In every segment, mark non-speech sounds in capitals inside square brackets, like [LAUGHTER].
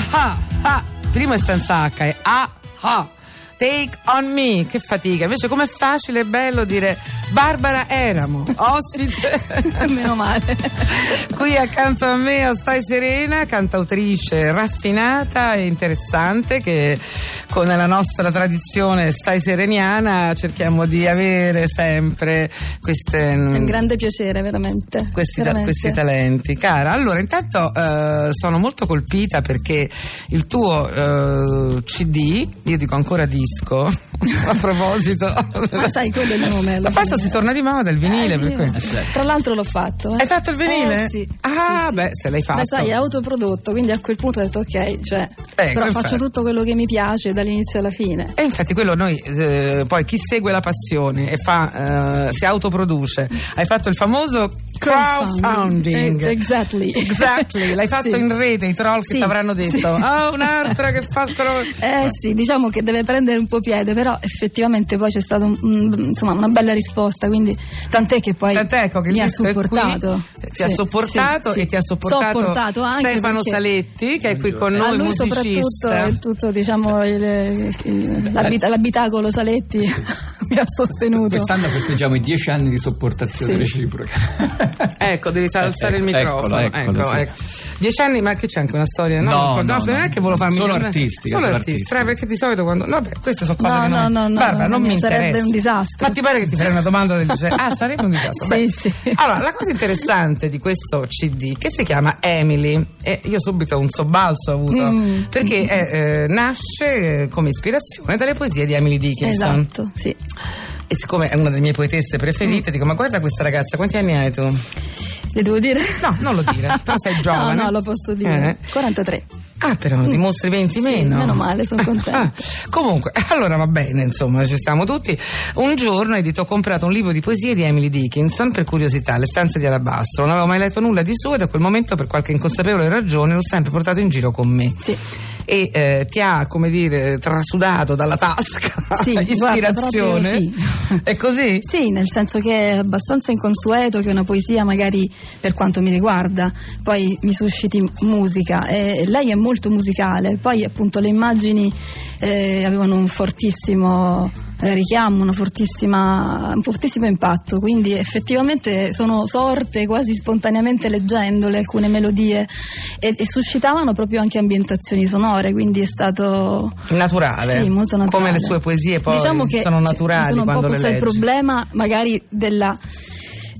Ah ah ah, primo è senza H, è ah ah. Take on me, che fatica. Invece com'è facile e bello dire Barbara Eramo, [LAUGHS] ospite. Meno male. Qui accanto a me a Stai Serena, cantautrice raffinata e interessante che con la nostra tradizione stai sereniana cerchiamo di avere sempre queste, È un grande piacere, veramente. questi, ta- veramente. questi talenti. Cara, allora intanto eh, sono molto colpita perché il tuo eh, CD, io dico ancora disco, [LAUGHS] a proposito. Ma sai, quello è il nome. fine. Si torna di moda il vinile, Eh, cui- Tra l'altro l'ho fatto. eh. Hai fatto il vinile? Eh, sì. Ah, sì, beh, se l'hai fatto. Beh, sai, è autoprodotto, quindi a quel punto ho detto ok, cioè, Ecco, però infatti. faccio tutto quello che mi piace dall'inizio alla fine. E infatti quello noi, eh, poi chi segue la passione e fa, eh, si autoproduce, hai fatto il famoso crowdfunding. Eh, exactly. Exactly, l'hai [LAUGHS] fatto Sì. in rete, i troll che Sì, ti avranno detto, sì. oh un'altra che fa sto... [LAUGHS] Eh sì, diciamo che deve prendere un po' piede, però effettivamente poi c'è stata un- insomma, una bella risposta, quindi tant'è che poi Tant'è ecco che mi ha è qui, supportato. ti ha sopportato e ti ha sopportato, anche Stefano Saletti che è qui con a noi, lui musicista. soprattutto il tutto diciamo il- il- l'abita- l'abitacolo Saletti [LAUGHS] ha sostenuto Quest'anno festeggiamo i dieci anni di sopportazione Sì. reciproca. Ecco, devi [LAUGHS] alzare il Ecco, microfono. eccolo, eccolo, sì. ecco. Dieci anni, ma che c'è anche una storia? No, no, non no. è che volevo farmi Solo artistica, Solo eh, perché di solito quando. Vabbè, queste sono cose No, che no, non. no, no, Barbara, no, non mi sarebbe interessa. un disastro. Ma ti pare che ti farei una domanda del genere? Ah, sarebbe un disastro. [LAUGHS] Sì, Beh, sì. Allora, la cosa interessante di questo CD, che si chiama Emily, e io subito un sobbalzo ho avuto, Mm. perché è, eh, nasce eh, come ispirazione dalle poesie di Emily Dickinson. esatto sì E siccome è una delle mie poetesse preferite, dico: Ma guarda questa ragazza, quanti anni hai tu? Le devo dire No, non lo dire, però sei [LAUGHS] giovane. no no lo posso dire Eh. 43 Ah, però dimostri 20 Sì, meno. meno male, sono [LAUGHS] contenta. Comunque, allora va bene, insomma, ci stiamo tutti. Un giorno hai detto ho comprato un libro di poesie di Emily Dickinson per curiosità, Le stanze di Alabastro. Non avevo mai letto nulla di suo e da quel momento, per qualche inconsapevole ragione, l'ho sempre portato in giro con me. Sì. E eh, ti ha, come dire, trasudato dalla tasca Sì, [LAUGHS] ispirazione. sì. È così? Sì, nel senso che è abbastanza inconsueto che una poesia, magari per quanto mi riguarda, poi mi susciti musica. E lei è molto musicale, poi appunto le immagini eh, avevano un fortissimo eh, richiamo, una fortissima, un fortissimo impatto, quindi effettivamente sono sorte quasi spontaneamente leggendole alcune melodie e, e suscitavano proprio anche ambientazioni sonore, quindi è stato Naturale. sì, molto naturale. Come le sue poesie poi diciamo che sono naturali sono un po' questo il problema magari della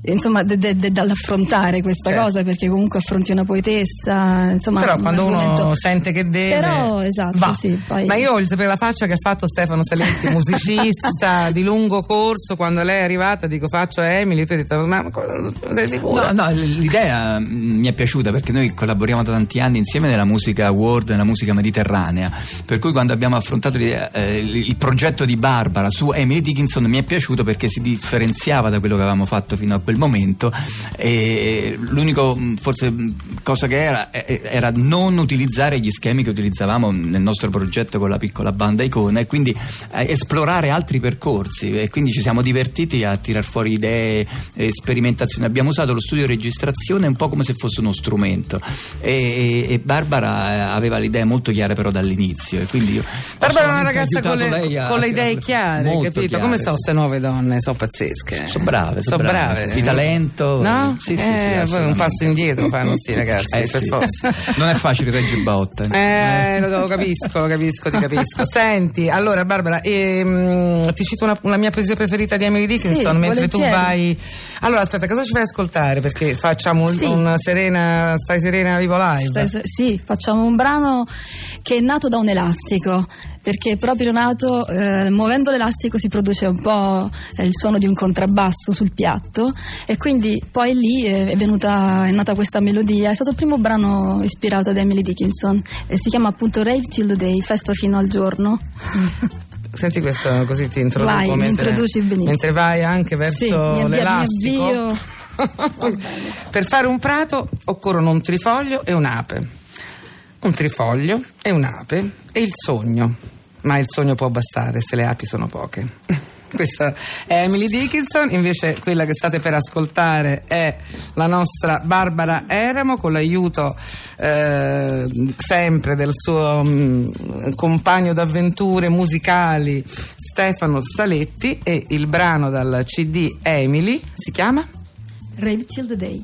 insomma de- de- de- dall'affrontare questa Certo. cosa perché comunque affronti una poetessa insomma Però un quando uno argomento- sente che deve. Però, esatto, va. sì, poi- Ma io voglio sapere la faccia che ha fatto Stefano Saletti, [LAUGHS] musicista di lungo corso. Quando lei è arrivata, dico faccio Emily. Tu hai detto, ma cosa- sei sicura? No, no, l'idea mm, mi è piaciuta perché noi collaboriamo da tanti anni insieme nella musica world, nella musica mediterranea. Per cui quando abbiamo affrontato l'idea, eh, il il progetto di Barbara su Emily Dickinson mi è piaciuto perché si differenziava da quello che avevamo fatto fino a quel momento e l'unico forse cosa che era eh, era non utilizzare gli schemi che utilizzavamo nel nostro progetto con la piccola banda Icona e quindi eh, esplorare altri percorsi e quindi ci siamo divertiti a tirar fuori idee e sperimentazioni abbiamo usato lo studio di registrazione un po' come se fosse uno strumento e, e- Barbara eh, aveva le idee molto chiare però dall'inizio e quindi io Barbara è una ragazza con le, a con le idee chiare, capito? chiare, Come sì. sono queste nuove donne? Sono pazzesche. Sono brave, sono Sono brave, brave. di talento. No? Sì, sì, sì, eh, poi un passo indietro fanno sti ragazzi, [LAUGHS] Eh, per sì. forza. [LAUGHS] Non è facile reggere botte. Eh, lo, lo capisco, lo capisco, ti capisco. Senti, allora Barbara, ehm, ti cito una, una mia poesia preferita di Emily Dickinson Sì, mentre tu volentieri. vai. Allora, aspetta, cosa ci fai ascoltare? Perché facciamo un- Sì. una serena, stai serena vivo live. Stai sì, facciamo un brano che è nato da un elastico, perché proprio nato, eh, muovendo l'elastico si produce un po' eh, il suono di un contrabbasso sul piatto e quindi poi lì è, venuta, è nata questa melodia. È stato il primo brano ispirato ad Emily Dickinson e si chiama appunto Rave Till the Day, festa fino al giorno. [LAUGHS] Senti questo, così ti introduco. Vai, mi mentre, introduci benissimo. Mentre vai anche Sì, verso mi avvio- mi l'elastico. avvio. [LAUGHS] per fare un prato occorrono un trifoglio e un'ape. Un trifoglio e un'ape e il sogno. Ma il sogno può bastare se le api sono poche. [LAUGHS] Questa è Emily Dickinson, invece quella che state per ascoltare è la nostra Barbara Eramo con l'aiuto eh, sempre del suo mh, compagno d'avventure musicali Stefano Saletti e il brano dal CD Emily si chiama? Rave Till the Day.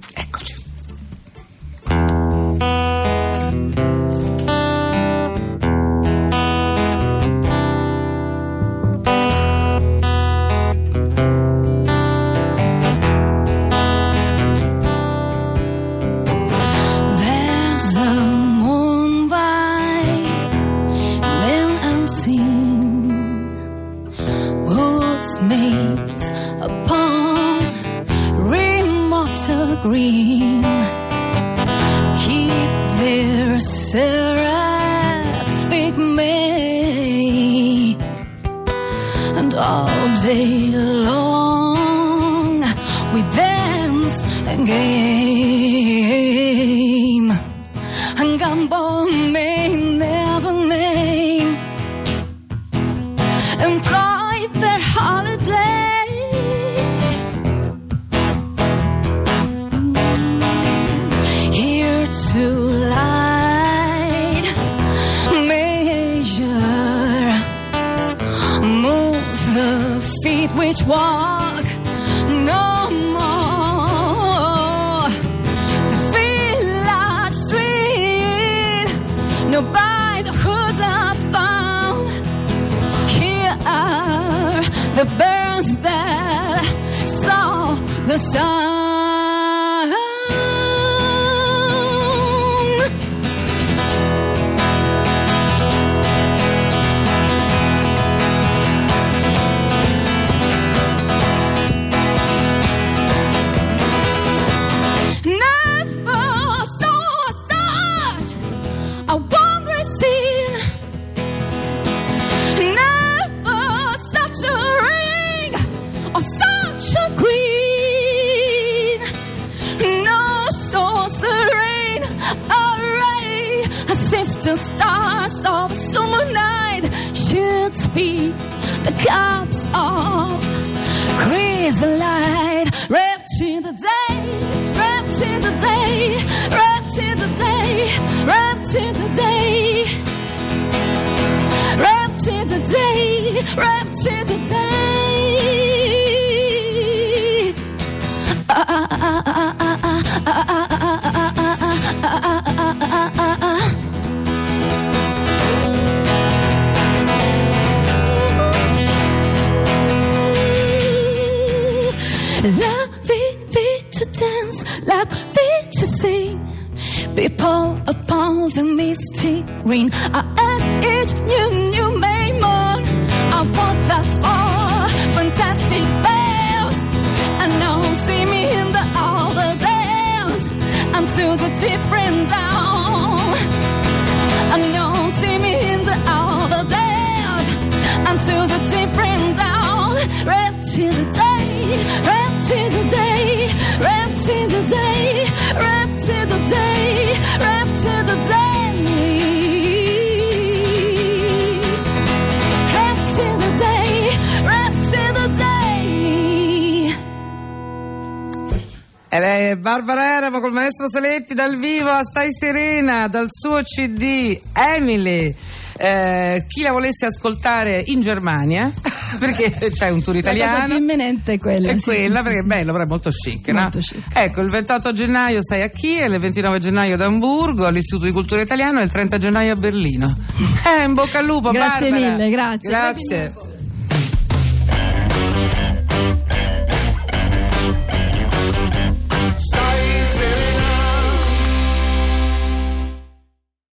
May, and all day long we dance and game. And Gambon may never name employ their holiday. Which walk no more. The village street, no by the hood I found. Here are the birds that saw the sun. The stars of a summer night should speak the cups of chrysolite wrapped in the day, wrapped in the day, wrapped in the day, wrapped in the day, wrapped in the day, wrapped in the day. Green are as each new, new May morn. I want the four fantastic bells. And now see me in the other dance until the different down. And now see me in the other dance until the different down. Wrapped to the day, Barbara Eramo col maestro Saletti dal vivo a Stai Serena dal suo CD Emily. Eh, chi la volesse ascoltare in Germania, [LAUGHS] perché c'è un tour La cosa italiano. più imminente è quella. È sì, quella sì, perché è sì. bello, però è molto chic, no? Molto chic. Ecco, il 28 gennaio stai a Kiel, il 29 gennaio ad Amburgo, all'Istituto di Cultura Italiano e il 30 gennaio a Berlino. Eh, in bocca al lupo, Grazie Barbara. mille, grazie. Grazie.